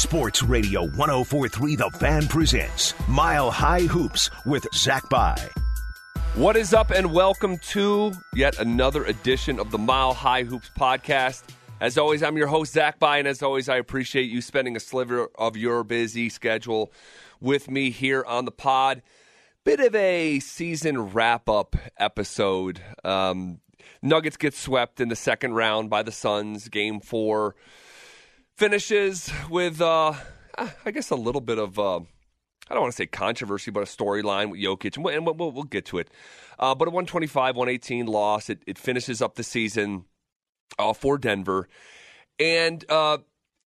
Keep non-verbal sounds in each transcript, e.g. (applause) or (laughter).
Sports Radio 1043 The Fan presents Mile High Hoops with Zach By. What is up, and welcome to yet another edition of the Mile High Hoops podcast. As always, I'm your host, Zach By, and as always, I appreciate you spending a sliver of your busy schedule with me here on the pod. Bit of a season wrap up episode. Um, Nuggets get swept in the second round by the Suns, game four finishes with, uh, I guess, a little bit of, uh, I don't want to say controversy, but a storyline with Jokic, and we'll, we'll, we'll get to it. Uh, but a 125 118 loss. It, it finishes up the season uh, for Denver. And, uh,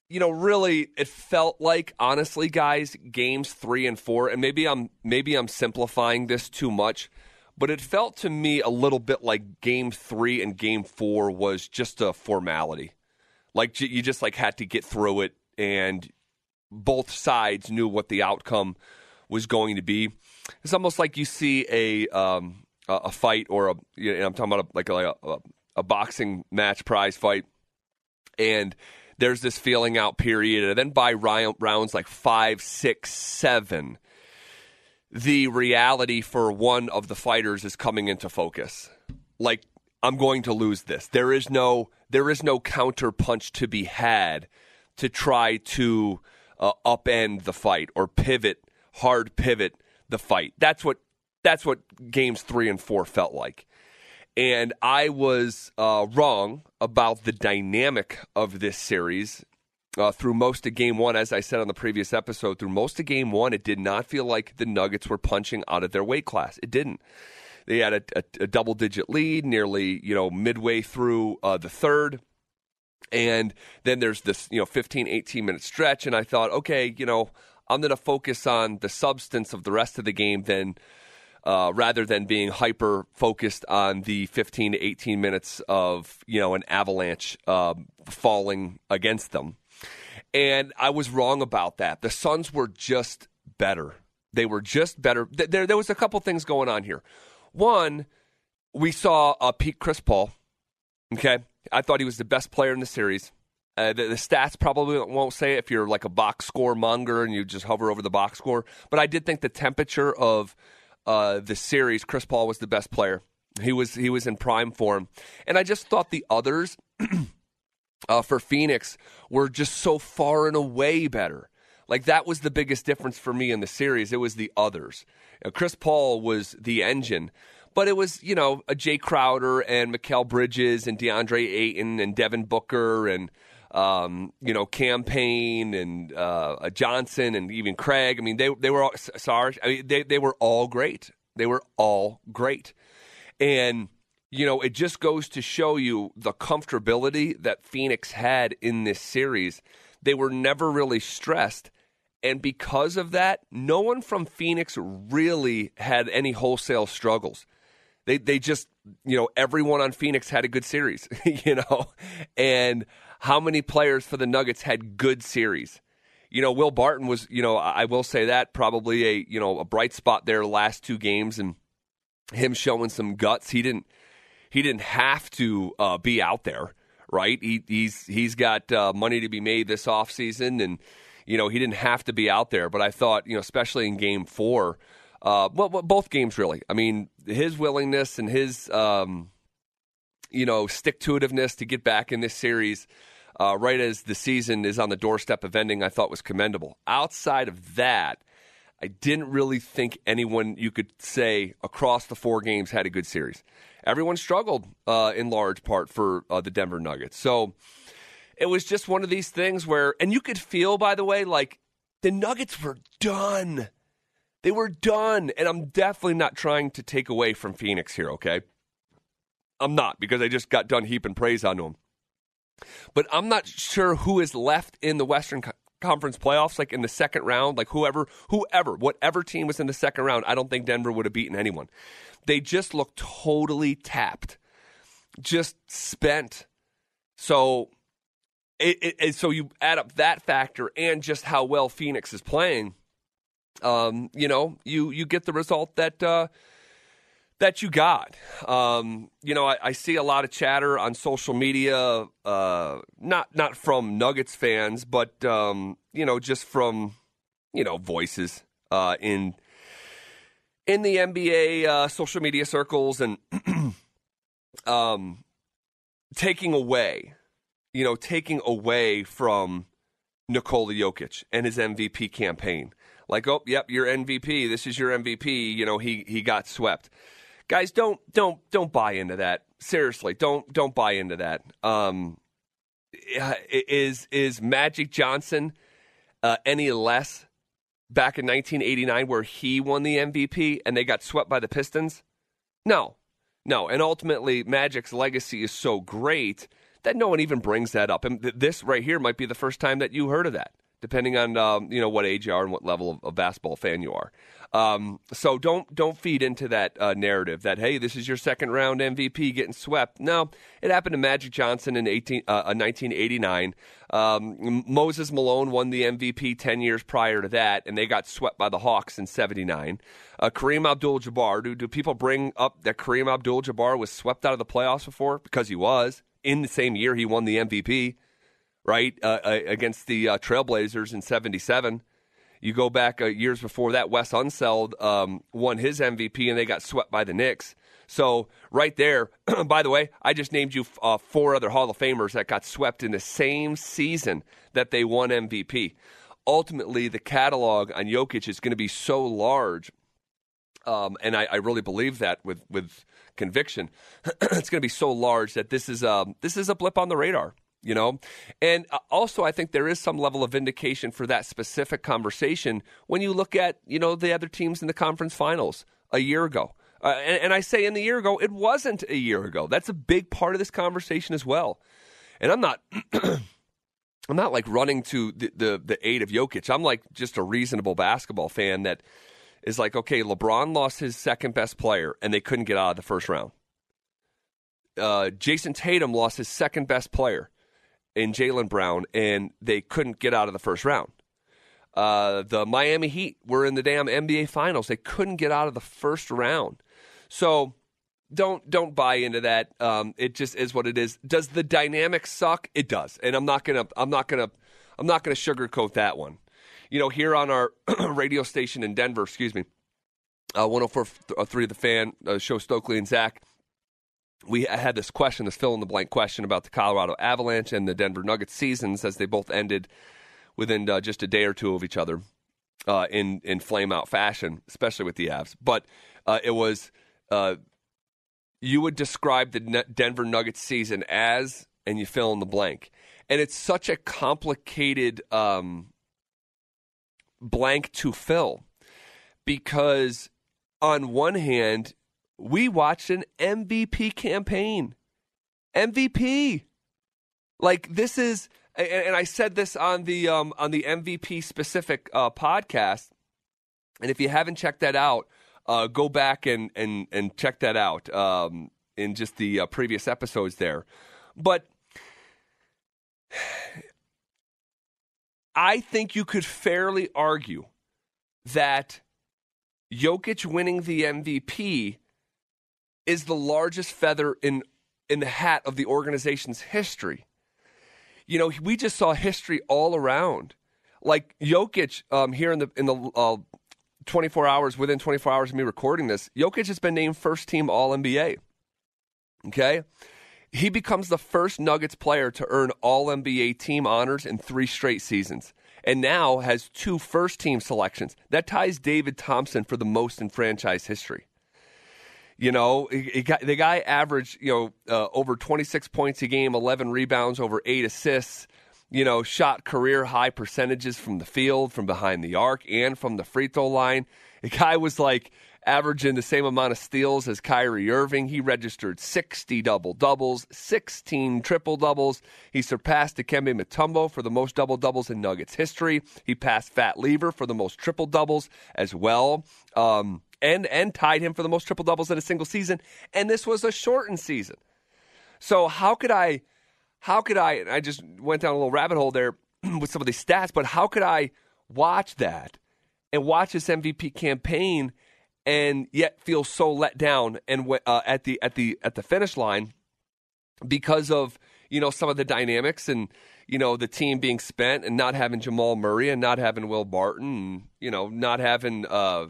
you know, really, it felt like, honestly, guys, games three and four, and maybe I'm maybe I'm simplifying this too much, but it felt to me a little bit like game three and game four was just a formality. Like you just like had to get through it, and both sides knew what the outcome was going to be. It's almost like you see a um, a fight or a you know, I'm talking about a, like a, a, a boxing match prize fight, and there's this feeling out period, and then by rounds like five, six, seven, the reality for one of the fighters is coming into focus. Like I'm going to lose this. There is no there is no counter punch to be had to try to uh, upend the fight or pivot hard pivot the fight. That's what that's what games three and four felt like. And I was uh, wrong about the dynamic of this series uh, through most of game one, as I said on the previous episode, through most of game one, it did not feel like the Nuggets were punching out of their weight class. It didn't. They had a, a, a double digit lead nearly, you know, midway through uh, the third. And then there's this, you know, 15, 18 minute stretch. And I thought, okay, you know, I'm going to focus on the substance of the rest of the game than uh, rather than being hyper focused on the 15 to 18 minutes of, you know, an avalanche uh, falling against them. And I was wrong about that. The Suns were just better. They were just better. There, there was a couple things going on here. One, we saw uh, Pete Chris Paul. Okay, I thought he was the best player in the series. Uh, the, the, stats probably won't say it if you're like a box score monger and you just hover over the box score. But I did think the temperature of uh, the series, Chris Paul was the best player. He was he was in prime form, and I just thought the others (clears throat) uh, for Phoenix were just so far and away better. Like that was the biggest difference for me in the series. It was the others. Know, Chris Paul was the engine, but it was you know a Jae Crowder and Mikal Bridges and DeAndre Ayton and Devin Booker and um, you know Cam Payne and uh, Johnson and even Craig. I mean they they were all, sorry. I mean they they were all great. They were all great, and you know it just goes to show you the comfortability that Phoenix had in this series. They were never really stressed and because of that, no one from Phoenix really had any wholesale struggles. They they just you know everyone on Phoenix had a good series, (laughs) you know, and how many players for the Nuggets had good series? You know, Will Barton was you know I will say that probably a you know a bright spot there last two games and him showing some guts. He didn't he didn't have to uh, be out there, right? He, he's he's got uh, money to be made this offseason and you know, he didn't have to be out there. But I thought, you know, especially in game four, uh, well, both games really. I mean, his willingness and his, um, you know, stick to itiveness to get back in this series. Uh, right as the season is on the doorstep of ending, I thought was commendable. Outside of that, I didn't really think anyone you could say across the four games had a good series. Everyone struggled uh, in large part for uh, the Denver Nuggets. So it was just one of these things where, and you could feel, by the way, like the Nuggets were done. They were done. And I'm definitely not trying to take away from Phoenix here, okay? I'm not because I just got done heaping praise onto them. But I'm not sure who is left in the Western Conference playoffs, like in the second round, like whoever, whoever, whatever team was in the second round, I don't think Denver would have beaten anyone. They just looked totally tapped, just spent. So it, it, it, so you add up that factor and just how well Phoenix is playing. Um, you know, you you get the result that uh, that you got. Um, you know, I, I, see a lot of chatter on social media, uh, not not from Nuggets fans, but um, you know, just from you know voices uh, in in the NBA uh, social media circles and (clears throat) um, taking away, you know, taking away from Nikola Jokic and his MVP campaign. Like, oh, yep, you're MVP. This is your MVP. You know, he he got swept guys, don't don't don't buy into that. Seriously, don't don't buy into that. Um, is is Magic Johnson uh, any less back in 1989 where he won the MVP and they got swept by the Pistons? No, no. And ultimately, Magic's legacy is so great that no one even brings that up. And th- this right here might be the first time that you heard of that, depending on um, you know what age you are and what level of, of basketball fan you are. Um, so don't don't feed into that uh, narrative that hey, this is your second round MVP getting swept. No, it happened to Magic Johnson in 18, uh, 1989. Um, Moses Malone won the MVP 10 years prior to that, and they got swept by the Hawks in 79. Uh, Kareem Abdul Jabbar, do, do people bring up that Kareem Abdul Jabbar was swept out of the playoffs before? Because he was. In the same year, he won the MVP, right, uh, uh, against the uh, Trailblazers in 77. You go back uh, years before that, Wes Unseld um, won his MVP and they got swept by the Knicks. So right there, (clears throat) by the way, I just named you uh, four other Hall of Famers that got swept in the same season that they won MVP. Ultimately, the catalog on Jokic is going to be so large, um, and I, I, really believe that with with conviction. (clears throat) it's going to be so large that this is um, this is a blip on the radar you know? And uh, also, I think there is some level of vindication for that specific conversation when you look at, you know, the other teams in the conference finals a year ago. Uh, and, and, I say in the year ago, it wasn't a year ago. That's a big part of this conversation as well. And I'm not. (clears throat) I'm not like running to the, the, the aid of Jokic. I'm like just a reasonable basketball fan that is like, okay, LeBron lost his second best player and they couldn't get out of the first round. Uh, Jayson Tatum lost his second best player in Jaylen Brown, and they couldn't get out of the first round. Uh, the Miami Heat were in the damn NBA Finals. They couldn't get out of the first round. So don't don't buy into that. Um, it just is what it is. Does the dynamic suck? It does, and I'm not gonna I'm not gonna I'm not gonna sugarcoat that one. You know, here on our (clears throat) radio station in Denver, excuse me, uh, 104.3 The Fan, uh, show Stokley and Zach we had this question, this fill in the blank question about the Colorado Avalanche and the Denver Nuggets seasons as they both ended within uh, just a day or two of each other uh, in in flame out fashion, especially with the Avs. But uh, it was uh, you would describe the Denver Nuggets season as, and you fill in the blank, and it's such a complicated um, blank to fill because on one hand we watched an MVP campaign. MVP. Like this is, and, I said this on the um, on the MVP specific uh, podcast. And if you haven't checked that out, uh, go back and and and check that out um, in just the uh, previous episodes there. But I think you could fairly argue that Jokic winning the MVP is the largest feather in in the hat of the organization's history. You know, we just saw history all around. Like Jokic um, here in the in the uh, 24 hours within 24 hours of me recording this, Jokic has been named first team All NBA. Okay, he becomes the first Nuggets player to earn All NBA team honors in three straight seasons, and now has two first team selections. That ties David Thompson for the most in franchise history. You know, the guy averaged, you know, uh, over 26 points a game, 11 rebounds, over eight assists. You know, shot career high percentages from the field, from behind the arc, and from the free throw line. The guy was like averaging the same amount of steals as Kyrie Irving. He registered 60 double doubles, 16 triple doubles. He surpassed Dikembe Mutombo for the most double doubles in Nuggets history. He passed Fat Lever for the most triple doubles as well. Um, and and tied him for the most triple doubles in a single season. And this was a shortened season. So how could I? How could I? I just went down a little rabbit hole there (clears throat) with some of these stats, but how could I watch that and watch this MVP campaign and yet feel so let down and uh, at the at the at the finish line because of you know some of the dynamics and you know the team being spent and not having Jamal Murray and not having Will Barton and you know not having uh,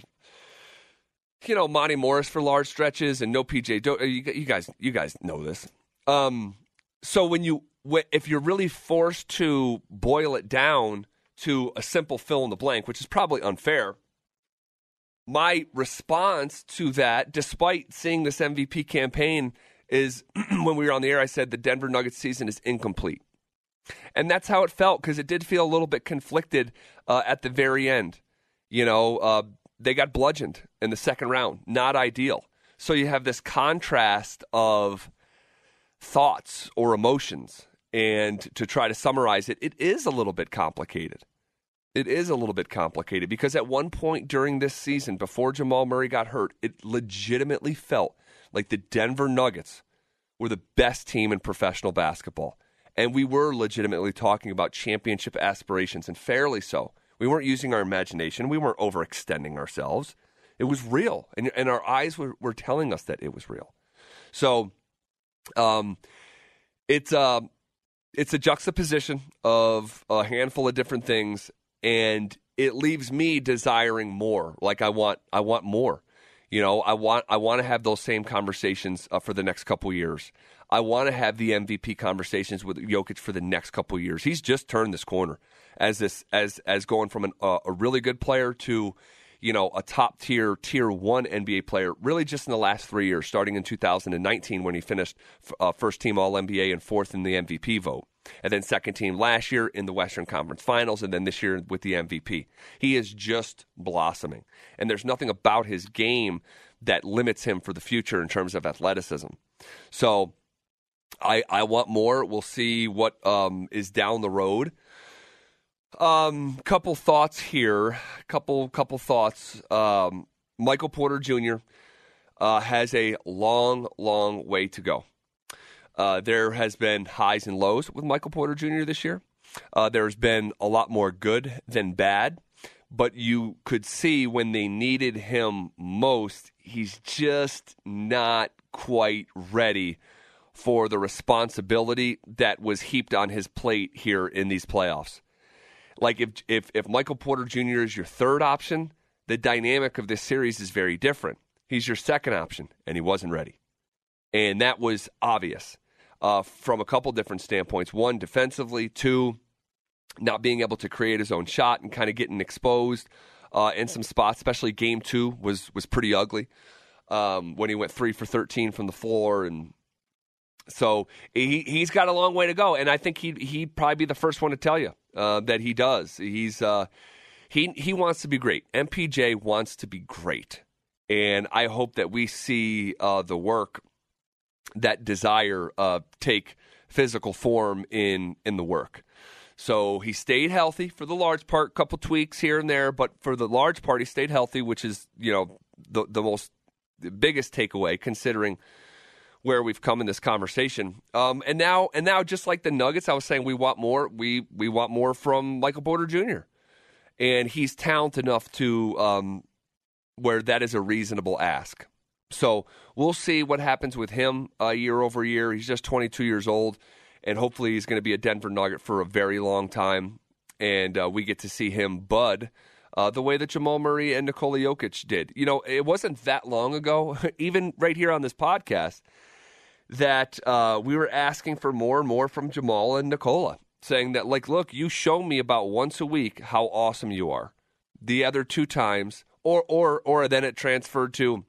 you know Monty Morris for large stretches and no PJ. Uh, you, you guys you guys know this. Um, so when you if you're really forced to boil it down to a simple fill in the blank, which is probably unfair. My response to that, despite seeing this MVP campaign, is (clears throat) when we were on the air, I said the Denver Nuggets season is incomplete. And that's how it felt because it did feel a little bit conflicted uh, at the very end. You know, uh, they got bludgeoned in the second round, not ideal. So you have this contrast of thoughts or emotions and to try to summarize it, it is a little bit complicated. It is a little bit complicated because at one point during this season, before Jamal Murray got hurt, it legitimately felt like the Denver Nuggets were the best team in professional basketball. And we were legitimately talking about championship aspirations, and fairly so. We weren't using our imagination, we weren't overextending ourselves. It was real, and, and our eyes were, were telling us that it was real. So, um, it's uh, it's a juxtaposition of a handful of different things, and it leaves me desiring more. Like I want, I want more. You know, I want, I want to have those same conversations uh, for the next couple years. I want to have the MVP conversations with Jokic for the next couple years. He's just turned this corner as this, as as going from an, uh, a really good player to you know, a top tier, tier one NBA player, really just in the last three years, starting in 2019 when he finished uh, first team All NBA and fourth in the MVP vote. And then second team last year in the Western Conference Finals, and then this year with the MVP. He is just blossoming. And there's nothing about his game that limits him for the future in terms of athleticism. So I, I want more. We'll see what um, is down the road. Um, couple thoughts here. Couple couple thoughts. Um, Michael Porter Jr. Uh, has a long, long way to go. Uh, there has been highs and lows with Michael Porter Jr. this year. Uh, there's been a lot more good than bad, but you could see when they needed him most, he's just not quite ready for the responsibility that was heaped on his plate here in these playoffs. Like if if if Michael Porter Jr. is your third option, the dynamic of this series is very different. He's your second option, and he wasn't ready, and that was obvious uh, from a couple different standpoints. One, defensively. Two, not being able to create his own shot and kind of getting exposed uh, in some spots. Especially game two was was pretty ugly um, when he went three for thirteen from the floor and so he he's got a long way to go, and I think he he'd probably be the first one to tell you uh, that he does. He's uh, he he wants to be great. MPJ wants to be great, and I hope that we see uh, the work that desire uh, take physical form in in the work. So he stayed healthy for the large part, couple tweaks here and there, but for the large part, he stayed healthy, which is you know the the most the biggest takeaway considering where we've come in this conversation. Um, and now, and now, just like the Nuggets, I was saying we want more. We we want more from Michael Porter Jr. And he's talented enough to um, where that is a reasonable ask. So we'll see what happens with him uh, year over year. He's just 22 years old, and hopefully he's going to be a Denver Nugget for a very long time. And uh, we get to see him bud. Uh, the way that Jamal Murray and Nikola Jokic did. You know, it wasn't that long ago, (laughs) even right here on this podcast, that uh, we were asking for more and more from Jamal and Nikola, saying that, like, look, you show me about once a week how awesome you are. The other two times, or or or then it transferred to,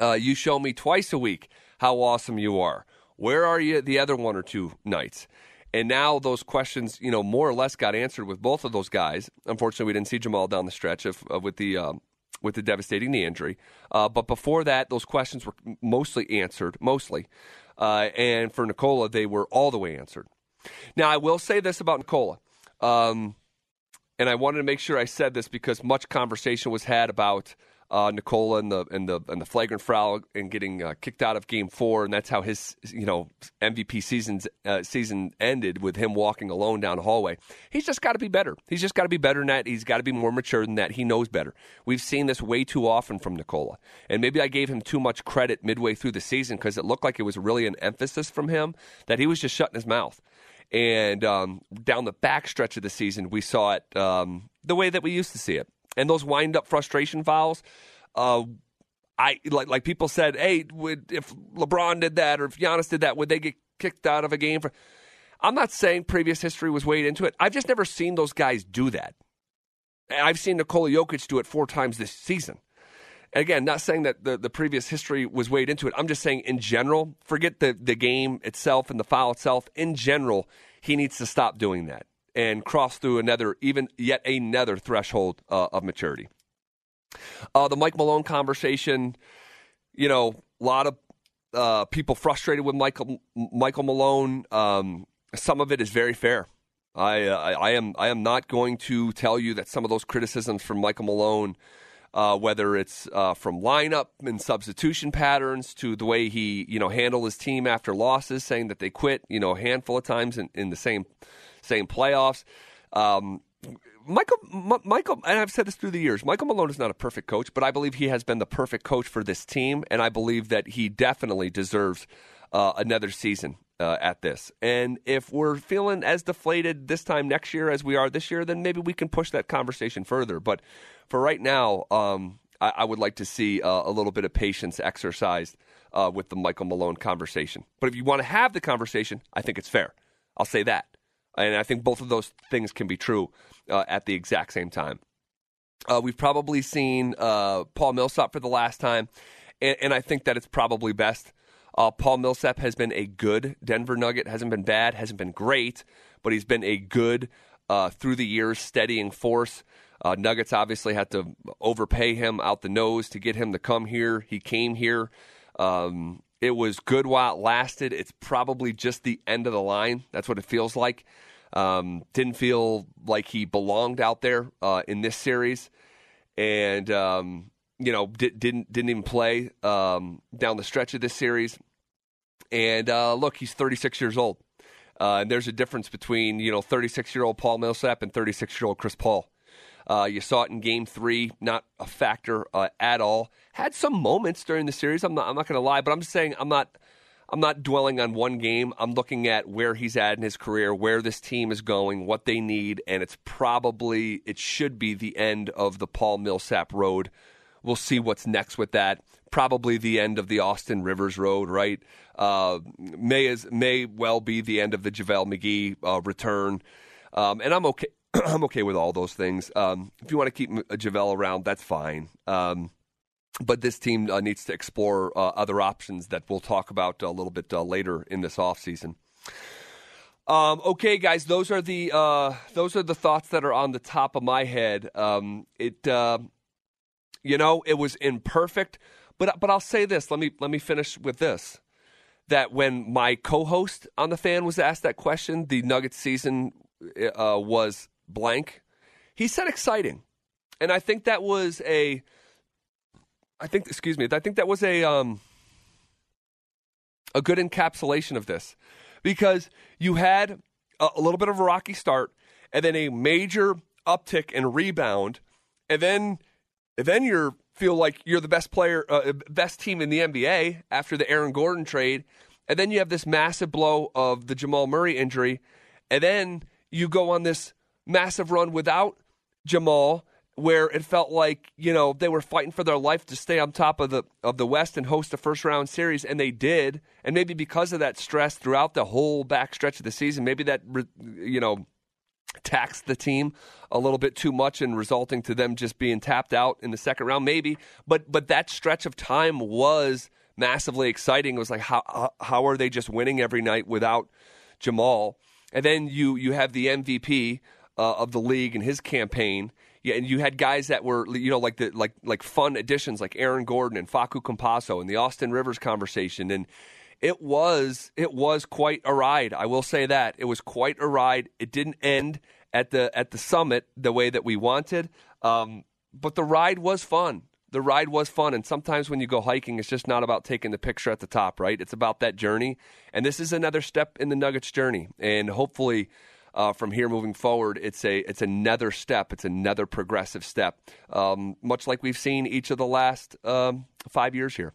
uh, you show me twice a week how awesome you are. Where are you the other one or two nights? And now those questions, you know, more or less got answered with both of those guys. Unfortunately, we didn't see Jamal down the stretch of, of with the um, with the devastating knee injury. Uh, but before that, those questions were mostly answered, mostly. Uh, and for Nikola, they were all the way answered. Now, I will say this about Nikola. Um, and I wanted to make sure I said this because much conversation was had about uh, Nikola and the and the and the flagrant foul and getting uh, kicked out of Game Four, and that's how his you know MVP seasons uh, season ended with him walking alone down the hallway. He's just got to be better. He's just got to be better than that. He's got to be more mature than that. He knows better. We've seen this way too often from Nikola, and maybe I gave him too much credit midway through the season because it looked like it was really an emphasis from him that he was just shutting his mouth. And um, down the back stretch of the season, we saw it um, the way that we used to see it and those wind up frustration fouls. Uh, I like like people said, hey, would if LeBron did that or if Giannis did that, would they get kicked out of a game? For I'm not saying previous history was weighed into it. I've just never seen those guys do that. I've seen Nikola Jokic do it four times this season. again, not saying that the, the previous history was weighed into it. I'm just saying in general, forget the, the game itself and the foul itself. In general, he needs to stop doing that and cross through another, even yet another threshold uh, of maturity. Uh, the Mike Malone conversation, you know, a lot of uh, people frustrated with Michael Michael Malone. Um, some of it is very fair. I, I, I am I am not going to tell you that some of those criticisms from Michael Malone, uh, whether it's uh, from lineup and substitution patterns to the way he you know handled his team after losses, saying that they quit you know a handful of times in, in the same same playoffs. Um, Michael, M- Michael, and I've said this through the years. Michael Malone is not a perfect coach, but I believe he has been the perfect coach for this team, and I believe that he definitely deserves uh, another season uh, at this. And if we're feeling as deflated this time next year as we are this year, then maybe we can push that conversation further. But for right now, um, I-, I, would like to see uh, a little bit of patience exercised uh, with the Michael Malone conversation. But if you want to have the conversation, I think it's fair. I'll say that. And I think both of those things can be true uh, at the exact same time. Uh, we've probably seen uh, Paul Millsap for the last time, and, and, I think that it's probably best. Uh, Paul Millsap has been a good Denver Nugget, hasn't been bad, hasn't been great, but he's been a good uh, through the years steadying force. Uh, Nuggets obviously had to overpay him out the nose to get him to come here. He came here. Um, it was good while it lasted. It's probably just the end of the line. That's what it feels like. Um, didn't feel like he belonged out there uh, in this series, and um, you know di- didn't didn't even play um, down the stretch of this series. And uh, look, he's 36 years old, uh, and there's a difference between you know 36 year old Paul Millsap and 36 year old Chris Paul. Uh, you saw it in Game Three, not a factor uh, at all. Had some moments during the series. I'm not. I'm not going to lie, but I'm just saying I'm not. I'm not dwelling on one game. I'm looking at where he's at in his career, where this team is going, what they need, and it's probably it should be the end of the Paul Millsap road. We'll see what's next with that. Probably the end of the Austin Rivers road, right? Uh, may is may well be the end of the JaVale McGee uh, return, um, and I'm okay. (clears throat) I'm okay with all those things. Um, if you want to keep JaVale around, that's fine. Um, but this team uh, needs to explore uh, other options that we'll talk about a little bit uh, later in this offseason. Um, okay, guys, those are the uh, those are the thoughts that are on the top of my head. Um, it, uh, you know, it was imperfect, but but I'll say this. Let me let me finish with this. That when my co-host on the fan was asked that question, the Nuggets season uh, was blank. He said exciting, and I think that was a I think, excuse me, I think that was a um, a good encapsulation of this because you had a, a little bit of a rocky start and then a major uptick and rebound, and then and then you feel like you're the best player, uh, best team in the NBA after the Aaron Gordon trade, and then you have this massive blow of the Jamal Murray injury, and then you go on this massive run without Jamal where it felt like you know they were fighting for their life to stay on top of the of the West and host a first round series, and they did. And maybe because of that stress throughout the whole back stretch of the season, maybe that you know taxed the team a little bit too much and resulting to them just being tapped out in the second round. Maybe, but but that stretch of time was massively exciting. It was like how how are they just winning every night without Jamal? And then you you have the MVP uh, of the league and his campaign yeah, and you had guys that were you know like the like like fun additions like Aaron Gordon and Facu Campazzo and the Austin Rivers conversation and it was it was quite a ride. I will say that. It was quite a ride. It didn't end at the at the summit the way that we wanted. Um, but the ride was fun. the ride was fun. And sometimes when you go hiking, it's just not about taking the picture at the top, right? It's about that journey. And this is another step in the Nuggets journey. And hopefully, uh, from here moving forward, it's a it's another step. It's another progressive step, um, much like we've seen each of the last um, five years here.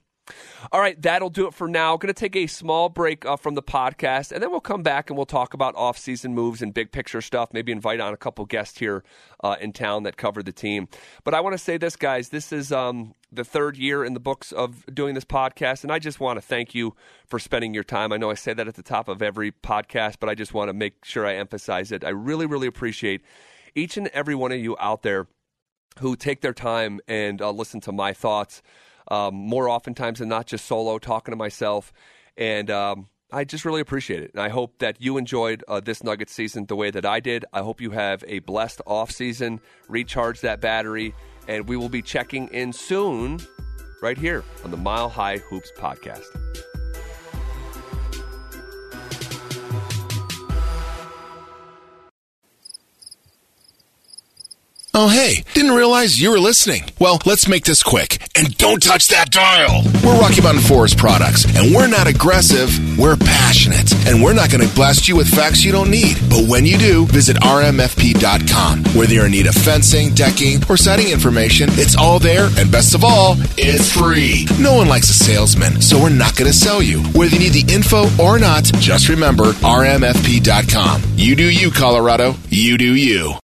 All right, that'll do it for now. Going to take a small break uh, from the podcast, and then we'll come back and we'll talk about off-season moves and big picture stuff. Maybe invite on a couple guests here uh, in town that cover the team. But I want to say this, guys. This is um, the third year in the books of doing this podcast, and I just want to thank you for spending your time. I know I say that at the top of every podcast, but I just want to make sure I emphasize it. I really, really appreciate each and every one of you out there who take their time and uh, listen to my thoughts um, more oftentimes than not just solo talking to myself. And um, I just really appreciate it. And I hope that you enjoyed uh, this Nugget season the way that I did. I hope you have a blessed off season, recharge that battery, and we will be checking in soon right here on the Mile High Hoops podcast. Oh, hey, didn't realize you were listening. Well, let's make this quick. And don't touch that dial. We're Rocky Mountain Forest Products, and we're not aggressive, we're passionate. And we're not going to blast you with facts you don't need. But when you do, visit rmfp.com. Whether you're in need of fencing, decking, or siding information, it's all there, and best of all, it's free. No one likes a salesman, so we're not going to sell you. Whether you need the info or not, just remember rmfp.com. You do you, Colorado. You do you.